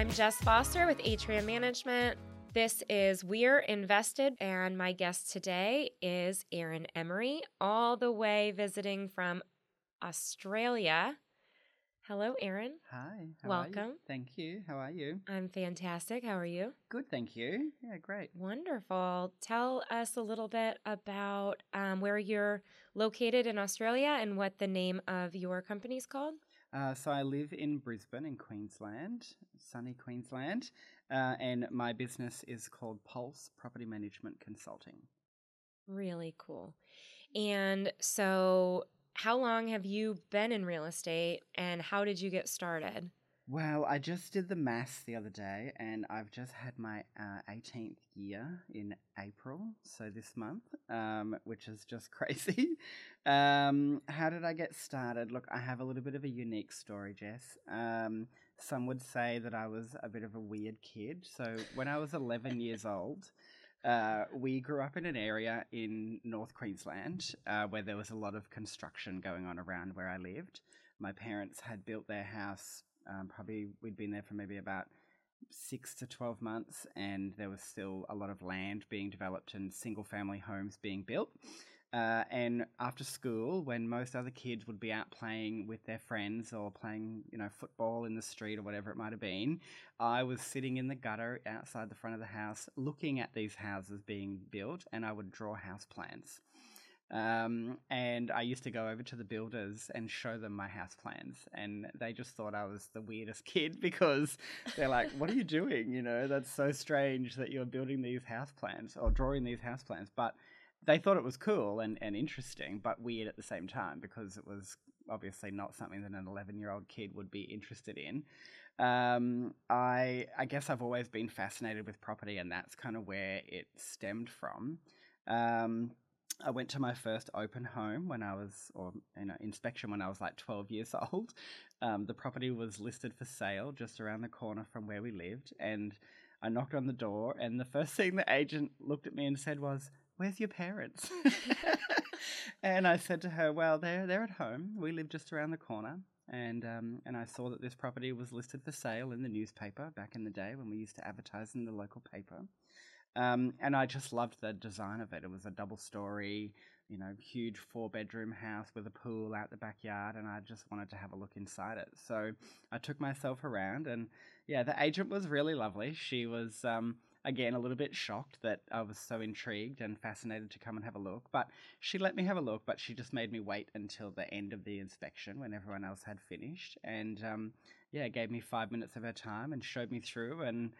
I'm Jess Foster with Atrium Management. This is We're Invested, and my guest today is Aaron Emery, all the way visiting from Australia. Hello, Aaron. Hi. are you? Welcome. Thank you. How are you? I'm fantastic. How are you? Good, thank you. Yeah, great. Wonderful. Tell us a little bit about um, where you're located in Australia and what the name of your company's called. Uh, so I live in Brisbane, in Queensland, sunny Queensland, uh, and my business is called Pulse Property Management Consulting. Really cool. And so, how long have you been in real estate and how did you get started? Well, I just did the mass the other day, and I've just had my uh, 18th year in April, so this month, um, which is just crazy. Um, how did I get started? Look, I have a little bit of a unique story, Jess. Um, some would say that I was a bit of a weird kid. So when I was 11 years old, uh, we grew up in an area in North Queensland uh, where there was a lot of construction going on around where I lived. My parents had built their house um, probably we'd been there for maybe about six to 12 months, and there was still a lot of land being developed and single family homes being built. Uh, and after school, when most other kids would be out playing with their friends or playing, you know, football in the street or whatever it might have been, I was sitting in the gutter outside the front of the house looking at these houses being built, and I would draw house plans. Um, and I used to go over to the builders and show them my house plans, and they just thought I was the weirdest kid because they're like, "What are you doing? You know, that's so strange that you're building these house plans or drawing these house plans." But they thought it was cool and, and interesting, but weird at the same time because it was obviously not something that an 11 year old kid would be interested in. Um, I I guess I've always been fascinated with property, and that's kind of where it stemmed from. Um, I went to my first open home when I was, or you know, inspection when I was like 12 years old. Um, the property was listed for sale just around the corner from where we lived, and I knocked on the door, and the first thing the agent looked at me and said was, "Where's your parents?" and I said to her, "Well, they're they're at home. We live just around the corner." And um, and I saw that this property was listed for sale in the newspaper back in the day when we used to advertise in the local paper. Um, and I just loved the design of it. It was a double story, you know, huge four bedroom house with a pool out the backyard, and I just wanted to have a look inside it. So I took myself around, and yeah, the agent was really lovely. She was, um, again, a little bit shocked that I was so intrigued and fascinated to come and have a look, but she let me have a look, but she just made me wait until the end of the inspection when everyone else had finished. And um, yeah, gave me five minutes of her time and showed me through and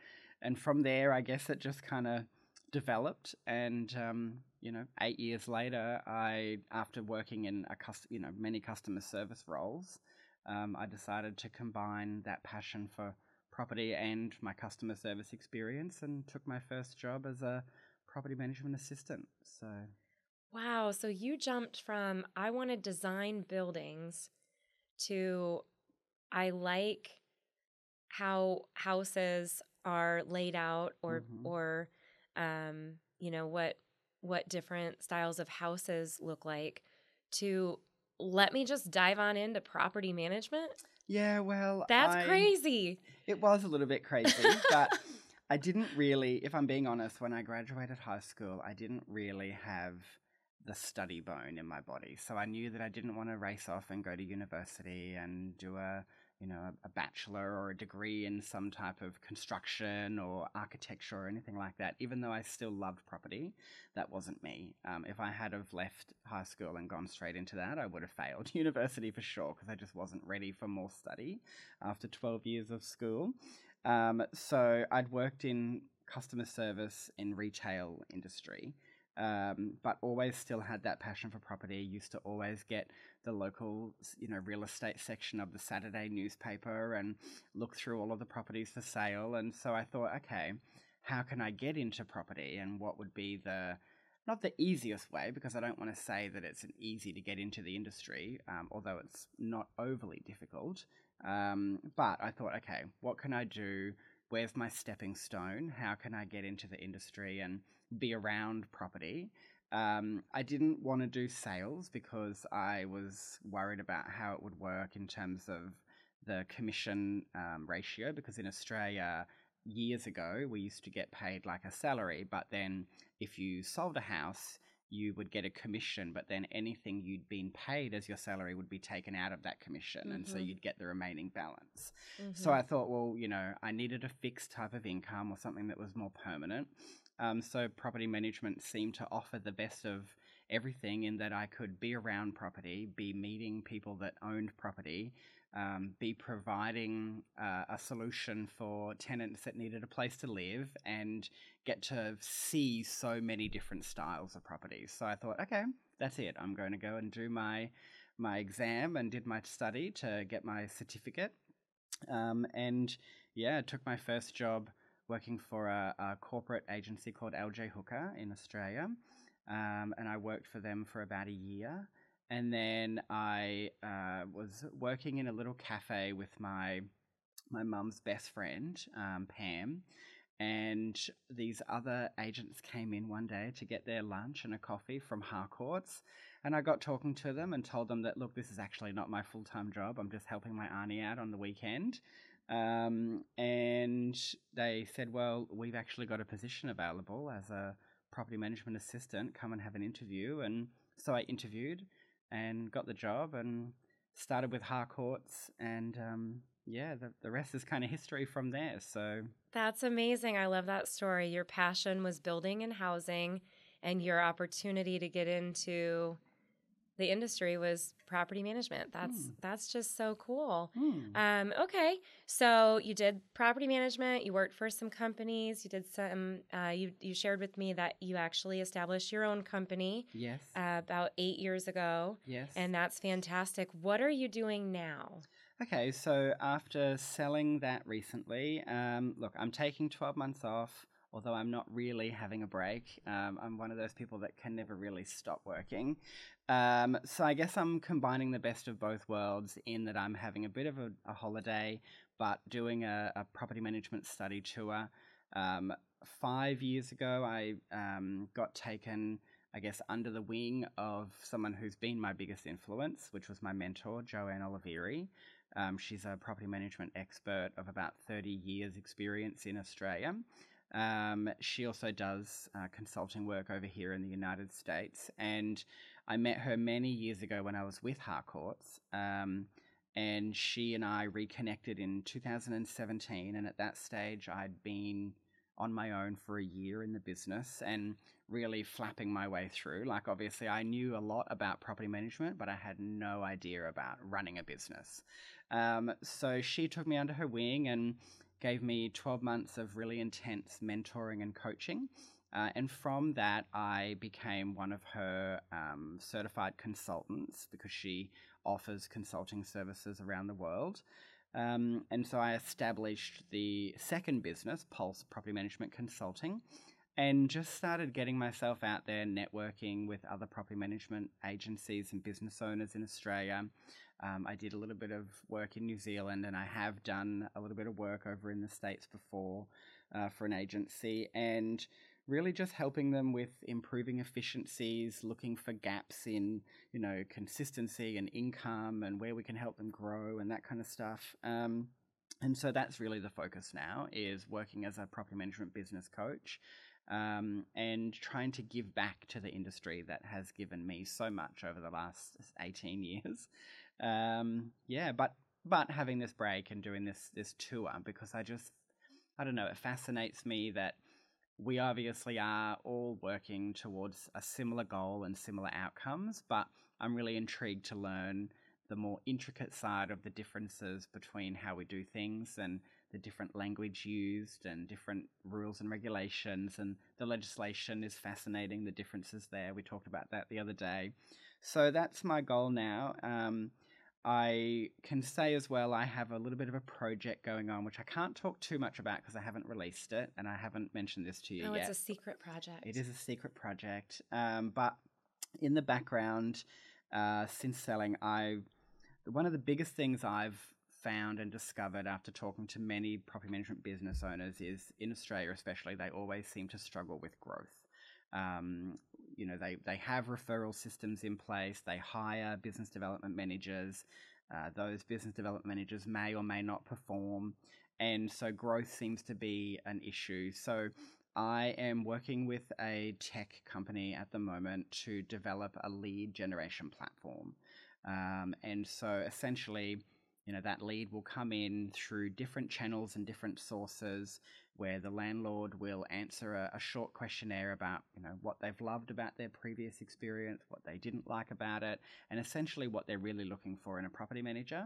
and from there, I guess it just kind of developed. And um, you know, eight years later, I after working in a cust- you know many customer service roles, um, I decided to combine that passion for property and my customer service experience, and took my first job as a property management assistant. So. Wow. So you jumped from I want to design buildings to I like how houses are laid out or Mhm. or um, you know what what different styles of houses look like to let me just dive on into property management Yeah, well, that's I- crazy It was a little bit crazy, but I didn't really, if I'm being honest, when I graduated high school, I didn't really have the study bone in my body. So I knew that I didn't want to race off and go to university and do a, you know, a bachelor or a degree in some type of construction or architecture or anything like that. Even though I still loved property, that wasn't me. Um, if I had have left high school and gone straight into that, I would have failed university for sure because I just wasn't ready for more study after 12 years of school. Um, so I'd worked in customer service in retail industry, um, but always still had that passion for property. Used to always get the local, you know, real estate section of the Saturday newspaper and look through all of the properties for sale. And so I thought, okay, how can I get into property, and what would be the not the easiest way because I don't want to say that it's an easy to get into the industry, um, although it's not overly difficult. Um, but I thought, okay, what can I do? Where's my stepping stone? How can I get into the industry and be around property? Um, I didn't want to do sales because I was worried about how it would work in terms of the commission um, ratio because in Australia, years ago, we used to get paid like a salary, but then if you sold a house, you would get a commission, but then anything you'd been paid as your salary would be taken out of that commission. Mm-hmm. And so mm-hmm. you'd get the remaining balance. Mm-hmm. So I thought, well, you know, I needed a fixed type of income or something that was more permanent. Um, so property management seemed to offer the best of everything in that I could be around property, be meeting people that owned property, um, be providing uh, a solution for tenants that needed a place to live and get to see so many different styles of properties. So I thought, okay, that's it. I'm going to go and do my my exam and did my study to get my certificate. Um, and yeah, I took my first job working for a, a, corporate agency called LJ Hooker in Australia. Um, and I worked for them for about a year. And then I uh, was working in a little cafe with my my mum's best friend, um, Pam. And these other agents came in one day to get their lunch and a coffee from Harcourts. And I got talking to them and told them that, look, this is actually not my full time job. I'm just helping my auntie out on the weekend. Um, and they said, well, we've actually got a position available as a property management assistant. Come and have an interview. And so I interviewed and got the job and started with Harcourts and um, yeah, the, the rest is kind of history from there. So that's amazing. I love that story. Your passion was building and housing, and your opportunity to get into the industry was property management. That's mm. that's just so cool. Mm. Um, okay, so you did property management. You worked for some companies. You did some. Uh, you you shared with me that you actually established your own company. Yes. Uh, about eight years ago. Yes. And that's fantastic. What are you doing now? Okay, so after selling that recently, um, look, I'm taking 12 months off although I'm not really having a break. Um, I'm one of those people that can never really stop working. Um, so I guess I'm combining the best of both worlds in that I'm having a bit of a, a holiday, but doing a, a, property management study tour. Um, five years ago, I um, got taken. I guess, under the wing of someone who's been my biggest influence, which was my mentor, Joanne Oliveri. Um, she's a property management expert of about 30 years' experience in Australia. Um, she also does uh, consulting work over here in the United States. And I met her many years ago when I was with Harcourts. Um, and she and I reconnected in 2017. And at that stage, I'd been on my own for a year in the business and really flapping my way through. Like, obviously, I knew a lot about property management, but I had no idea about running a business. Um, so she took me under her wing and gave me 12 months of really intense mentoring and coaching. Uh, and from that, I became one of her um, certified consultants because she offers consulting services around the world. Um, and so I established the second business, Pulse Property Management Consulting, and just started getting myself out there networking with other property management agencies and business owners in Australia. Um, I did a little bit of work in New Zealand, and I have done a little bit of work over in the States before uh, for an agency, and really just helping them with improving efficiencies, looking for gaps in, you know, consistency and income and where we can help them grow and that kind of stuff. Um, and so that's really the focus now is working as a property management business coach um, and trying to give back to the industry that has given me so much over the last 18 years. Um, yeah, but but having this break and doing this this tour because I just I don't know, it fascinates me that we obviously are all working towards a similar goal and similar outcomes, but I'm really intrigued to learn the more intricate side of the differences between how we do things and the different language used and different rules and regulations and the legislation is fascinating the differences there we talked about that the other day so that's my goal now um, I can say as well, I have a little bit of a project going on, which I can't talk too much about because I haven't released it and I haven't mentioned this to you oh, yet. it's a secret project. It is a secret project. Um, but in the background, uh, since selling, I one of the biggest things I've found and discovered after talking to many property management business owners is in Australia, especially, they always seem to struggle with growth. Um, you know, they, they have referral systems in place, they hire business development managers, uh, those business development managers may or may not perform. And so growth seems to be an issue. So I am working with a tech company at the moment to develop a lead generation platform. Um, and so essentially, you know, that lead will come in through different channels and different sources where the landlord will answer a, a, short questionnaire about, you know, what they've loved about their previous experience, what they didn't like about it, and essentially what they're really looking for in a property manager.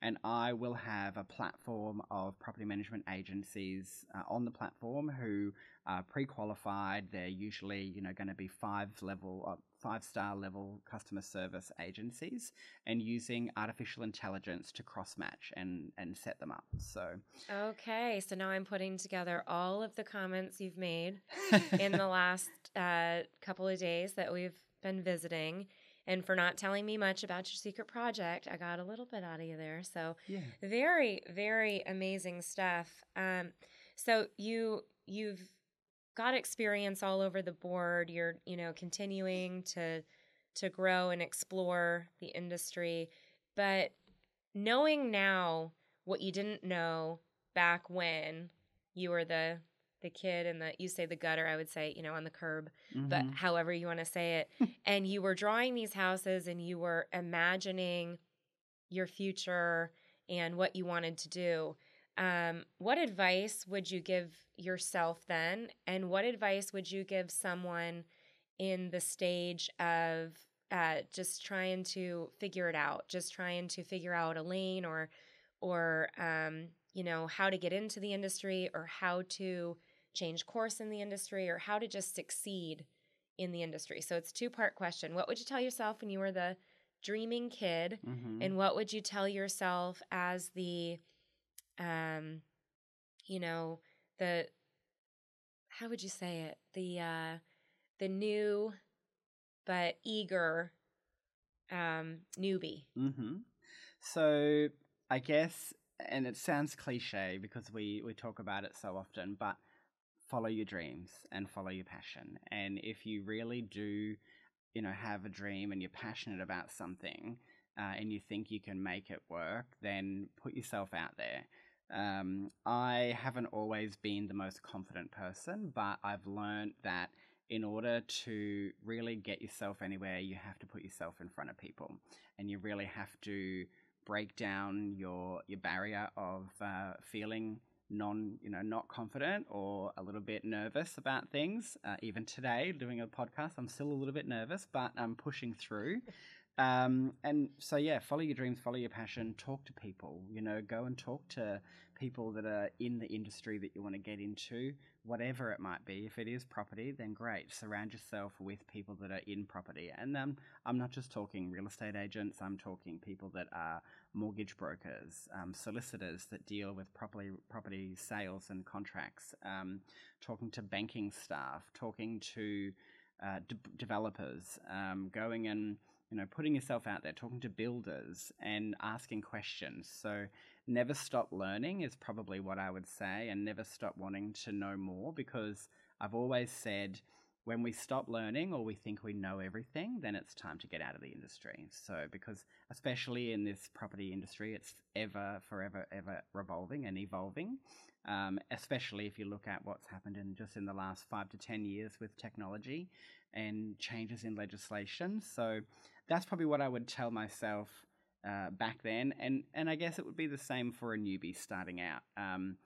And I will have a platform of property management agencies uh, on the platform who are pre-qualified. They're usually, you know, going to be five level, uh, five star level customer service agencies, and using artificial intelligence to cross match and and set them up. So okay, so now I'm putting together all of the comments you've made in the last uh, couple of days that we've been visiting. And for not telling me much about your secret project, I got a little bit out of you there. So, yeah. very, very amazing stuff. Um, so you you've got experience all over the board. You're, you know, continuing to to grow and explore the industry, but knowing now what you didn't know back when you were the the kid and the you say the gutter i would say you know on the curb mm-hmm. but however you want to say it and you were drawing these houses and you were imagining your future and what you wanted to do um, what advice would you give yourself then? And what advice would you give someone in the stage of uh, just trying to figure it out, just trying to figure out a lane or, or um, you know, how to get into the industry or how to change course in the industry or how to just succeed in the industry? So it's two part question. What would you tell yourself when you were the dreaming kid, mm-hmm. and what would you tell yourself as the um, you know, the how would you say it? The uh, the new but eager um, newbie. Mm-hmm. So I guess, and it sounds cliche because we we talk about it so often, but follow your dreams and follow your passion. And if you really do, you know, have a dream and you're passionate about something, uh, and you think you can make it work, then put yourself out there. Um, I haven't always been the most confident person, but I've learned that in order to really get yourself anywhere, you have to put yourself in front of people, and you really have to break down your your barrier of uh, feeling non you know not confident or a little bit nervous about things. Uh, even today, doing a podcast, I'm still a little bit nervous, but I'm pushing through. Um, and so, yeah, follow your dreams, follow your passion, talk to people, you know, go and talk to people that are in the industry that you want to get into, whatever it might be. If it is property, then great. Surround yourself with people that are in property. And um, I'm not just talking real estate agents, I'm talking people that are mortgage brokers, um, solicitors that deal with property, property sales and contracts, um, talking to banking staff, talking to uh, de- developers, um, going and you know, putting yourself out there, talking to builders and asking questions. So never stop learning is probably what I would say, and never stop wanting to know more because I've always said when we stop learning or we think we know everything, then it's time to get out of the industry. So, because especially in this property industry, it's ever, forever, ever revolving and evolving. Um, especially if you look at what's happened in just in the last five to 10 years with technology and changes in legislation. So, that's probably what I would tell myself uh, back then, and and I guess it would be the same for a newbie starting out. Um,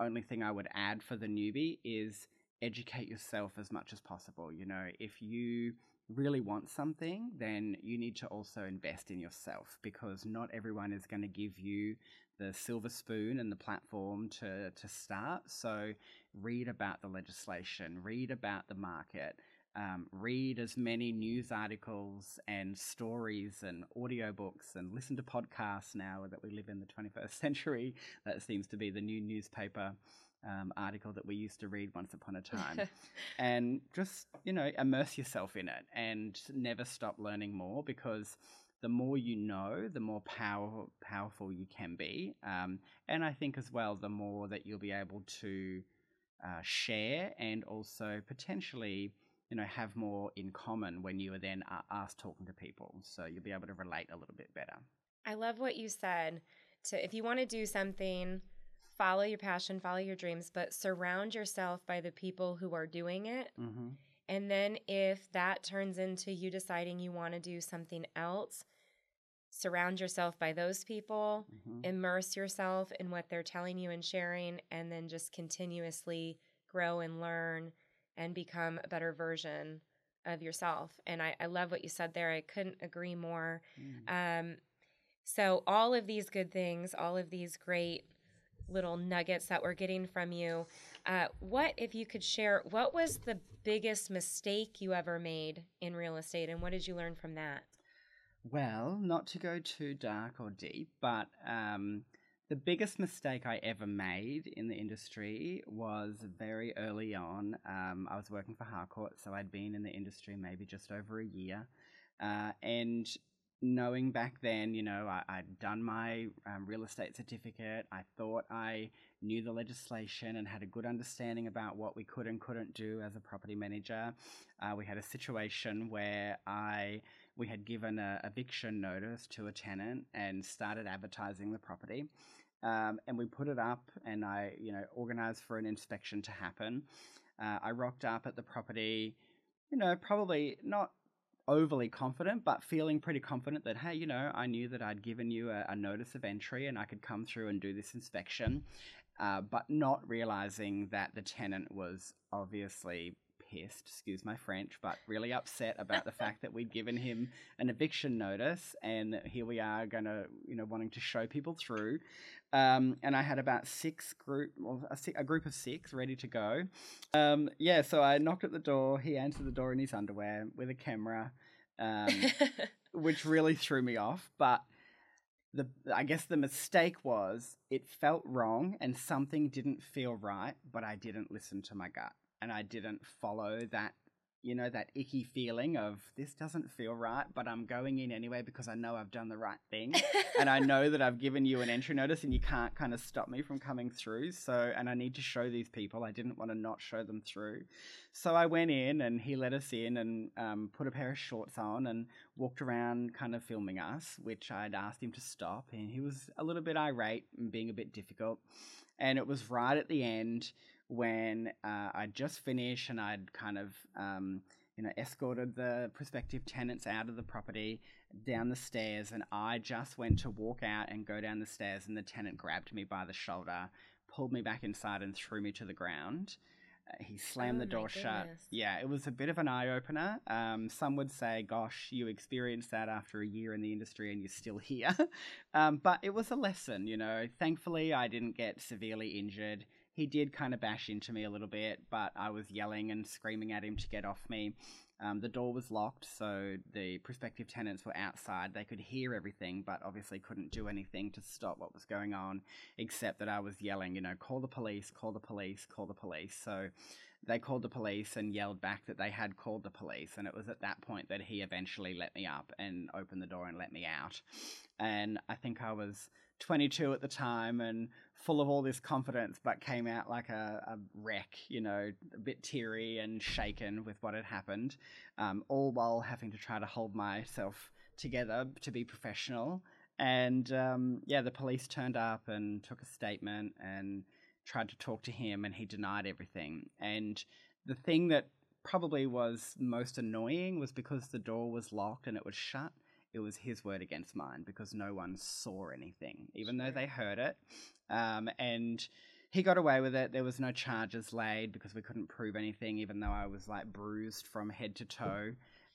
only thing I would add for the newbie is educate yourself as much as possible. You know, if you really want something, then you need to also invest in yourself because not everyone is going to give you the silver spoon and the platform to, to start. So read about the legislation, read about the market, um, read as many news articles and stories and audiobooks and listen to podcasts now that we live in the 21st century. That seems to be the new newspaper um, article that we used to read once upon a time. and just, you know, immerse yourself in it and never stop learning more because the more you know, the more power, powerful you can be. Um, and I think as well, the more that you'll be able to uh, share and also potentially you know have more in common when you are then asked talking to people so you'll be able to relate a little bit better I love what you said. To if you want to do something, follow your passion, follow your dreams, but surround yourself by the people who are doing it. Mm-hmm. And then if that turns into you deciding you want to do something else, surround yourself by those people, Mm-hmm. immerse yourself in what they're telling you and sharing, and then just continuously grow and learn and become a better version of yourself. And I, I love what you said there. I couldn't agree more. Mm. Um, so, all of these good things, all of these great little nuggets that we're getting from you, uh, what, if you could share, what was the biggest mistake you ever made in real estate, and what did you learn from that? Well, not to go too dark or deep, but um, the biggest mistake I ever made in the industry was very early on. Um, I was working for Harcourt, so I'd been in the industry maybe just over a year. Uh, and knowing back then, you know, I, I'd done my um, real estate certificate. I thought I knew the legislation and had a good understanding about what we could and couldn't do as a property manager. Uh, we had a situation where I we had given a eviction notice to a tenant and started advertising the property. Um, and we put it up, and I, you know, organized for an inspection to happen. Uh, I rocked up at the property, you know, probably not overly confident, but feeling pretty confident that, hey, you know, I knew that I'd given you a, a notice of entry and I could come through and do this inspection, uh, but not realizing that the tenant was obviously pissed, excuse my French, but really upset about the fact that we'd given him an eviction notice, and here we are going to, you know, wanting to show people through. Um, and I had about six group, well, a, a group of six ready to go. Um, yeah, so I knocked at the door. He answered the door in his underwear with a camera, um, which really threw me off. But the, I guess the mistake was it felt wrong and something didn't feel right, but I didn't listen to my gut and I didn't follow that, you know, that icky feeling of this doesn't feel right, but I'm going in anyway because I know I've done the right thing. and I know that I've given you an entry notice and you can't kind of stop me from coming through. So, and I need to show these people. I didn't want to not show them through. So I went in and he let us in and um, put a pair of shorts on and walked around kind of filming us, which I'd asked him to stop. And he was a little bit irate and being a bit difficult. And it was right at the end when uh, I'd just finished and I'd kind of, um, you know, escorted the prospective tenants out of the property down the stairs, and I just went to walk out and go down the stairs, and the tenant grabbed me by the shoulder, pulled me back inside, and threw me to the ground. Uh, he slammed Oh the door shut. Yeah, it was a bit of an eye opener. Um, some would say, "Gosh, you experienced that after a year in the industry, and you're still here." um, but it was a lesson, you know. Thankfully, I didn't get severely injured he did kind of bash into me a little bit, but I was yelling and screaming at him to get off me. Um, the door was locked, so the prospective tenants were outside. They could hear everything, but obviously couldn't do anything to stop what was going on, except that I was yelling, you know, call the police, call the police, call the police. So they called the police and yelled back that they had called the police. And it was at that point that he eventually let me up and opened the door and let me out. And I think I was 22 at the time and full of all this confidence, but came out like a, a wreck, you know, a bit teary and shaken with what had happened, um, all while having to try to hold myself together to be professional. And um, yeah, the police turned up and took a statement and tried to talk to him, and he denied everything. And the thing that probably was most annoying was because the door was locked and it was shut it was his word against mine because no one saw anything, even though they heard it. Um, and he got away with it. There was no charges laid because we couldn't prove anything, even though I was like bruised from head to toe.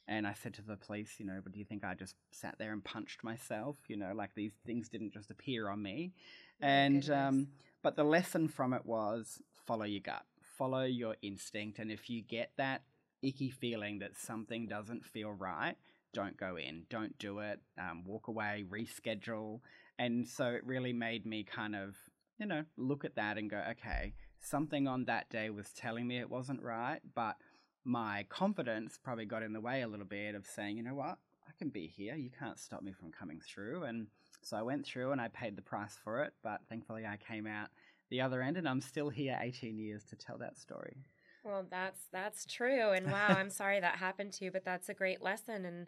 And I said to the police, you know, but do you think I just sat there and punched myself? You know, like these things didn't just appear on me. My and um, but the lesson from it was follow your gut, follow your instinct, and if you get that icky feeling that something doesn't feel right, don't go in, don't do it, um, walk away, reschedule. And so it really made me kind of, you know, look at that and go, okay, something on that day was telling me it wasn't right, but my confidence probably got in the way a little bit of saying, you know what, I can be here. You can't stop me from coming through. And so I went through and I paid the price for it, but thankfully I came out the other end and I'm still here 18 years to tell that story. Well, that's that's true, and wow, I'm sorry that happened to you, but that's a great lesson. And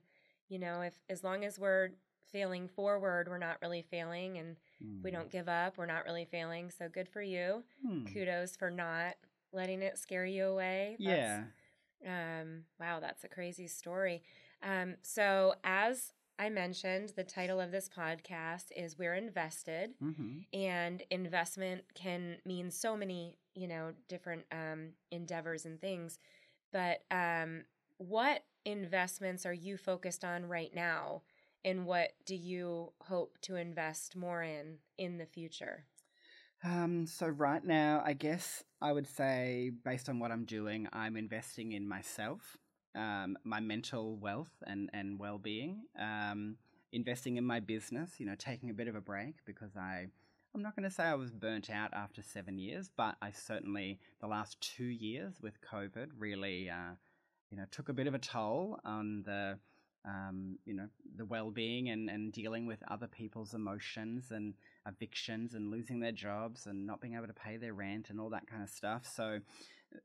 you know, if as long as we're failing forward, we're not really failing. And we Mm. don't give up, we're not really failing. So good for you. Hmm. Kudos for not letting it scare you away. Yeah. Um, wow, that's a crazy story. Um, so, as I mentioned, the title of this podcast is We're Invested, hmm and investment can mean so many, you know, different um, endeavors and things. But um, what investments are you focused on right now? And what do you hope to invest more in in the future? Um, so right now, I guess I would say, based on what I'm doing, I'm investing in myself, um, my mental wealth and and well being. Um, investing in my business, you know, taking a bit of a break because I. I'm not going to say I was burnt out after seven years, but I certainly the last two years with COVID really, uh, you know, took a bit of a toll on the, um, you know, the well-being and, and dealing with other people's emotions and evictions and losing their jobs and not being able to pay their rent and all that kind of stuff. So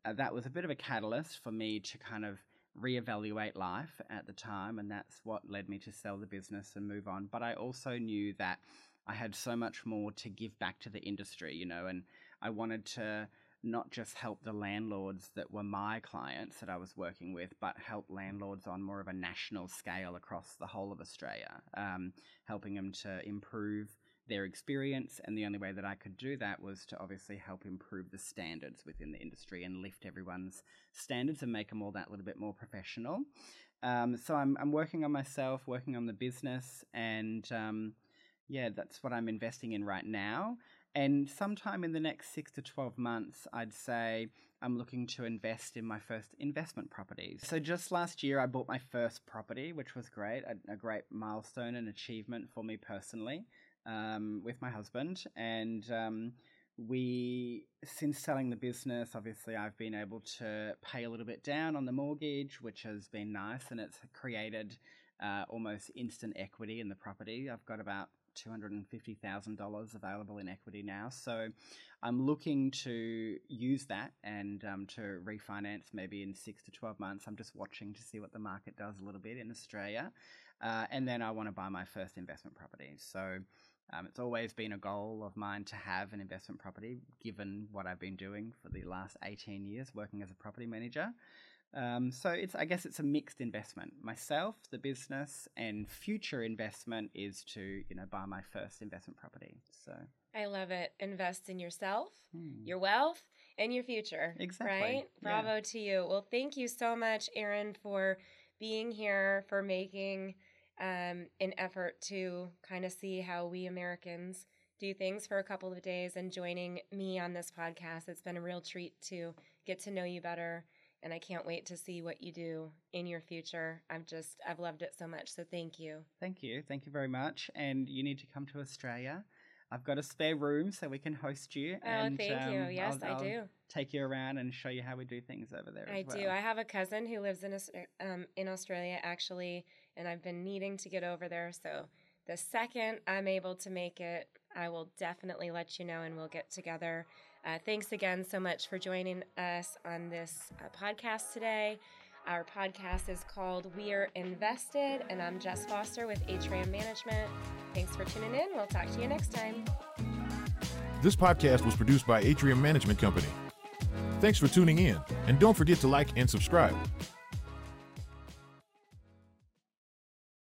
uh, that was a bit of a catalyst for me to kind of reevaluate life at the time, and that's what led me to sell the business and move on. But I also knew that I had so much more to give back to the industry, you know, and I wanted to not just help the landlords that were my clients that I was working with, but help landlords on more of a national scale across the whole of Australia, um, helping them to improve their experience. And the only way that I could do that was to obviously help improve the standards within the industry and lift everyone's standards and make them all that little bit more professional. Um, so I'm, I'm working on myself, working on the business, and um, yeah, that's what I'm investing in right now. And sometime in the next six to 12 months, I'd say I'm looking to invest in my first investment property. So just last year, I bought my first property, which was great, a, a great milestone and achievement for me personally um, with my husband. And um, we, since selling the business, obviously I've been able to pay a little bit down on the mortgage, which has been nice, and it's created uh, almost instant equity in the property. I've got about $250,000 available in equity now. So I'm looking to use that and um, to refinance maybe in six to 12 months. I'm just watching to see what the market does a little bit in Australia. Uh, and then I want to buy my first investment property. So um, it's always been a goal of mine to have an investment property, given what I've been doing for the last 18 years working as a property manager. Um, so it's I guess it's a mixed investment. Myself, the business, and future investment is to you know buy my first investment property. So I love it. Invest in yourself, hmm. your wealth, and your future. Exactly. Right? Yeah. Bravo to you. Well, thank you so much, Aaron, for being here, for making um, an effort to kind of see how we Americans do things for a couple of days and joining me on this podcast. It's been a real treat to get to know you better. And I can't wait to see what you do in your future. I've just, I've loved it so much. So thank you. Thank you, thank you very much. And you need to come to Australia. I've got a spare room so we can host you. Oh, and, thank you. um, Yes, I'll- I I'll do. Take you around and show you how we do things over there. I as do. I have a cousin who lives in um, in Australia actually, and I've been needing to get over there. So the second I'm able to make it, I will definitely let you know, and we'll get together. Uh, thanks again so much for joining us on this uh, podcast today. Our podcast is called We're Invested, and I'm Jess Foster with Atrium Management. Thanks for tuning in. We'll talk to you next time. This podcast was produced by Atrium Management Company. Thanks for tuning in, and don't forget to like and subscribe.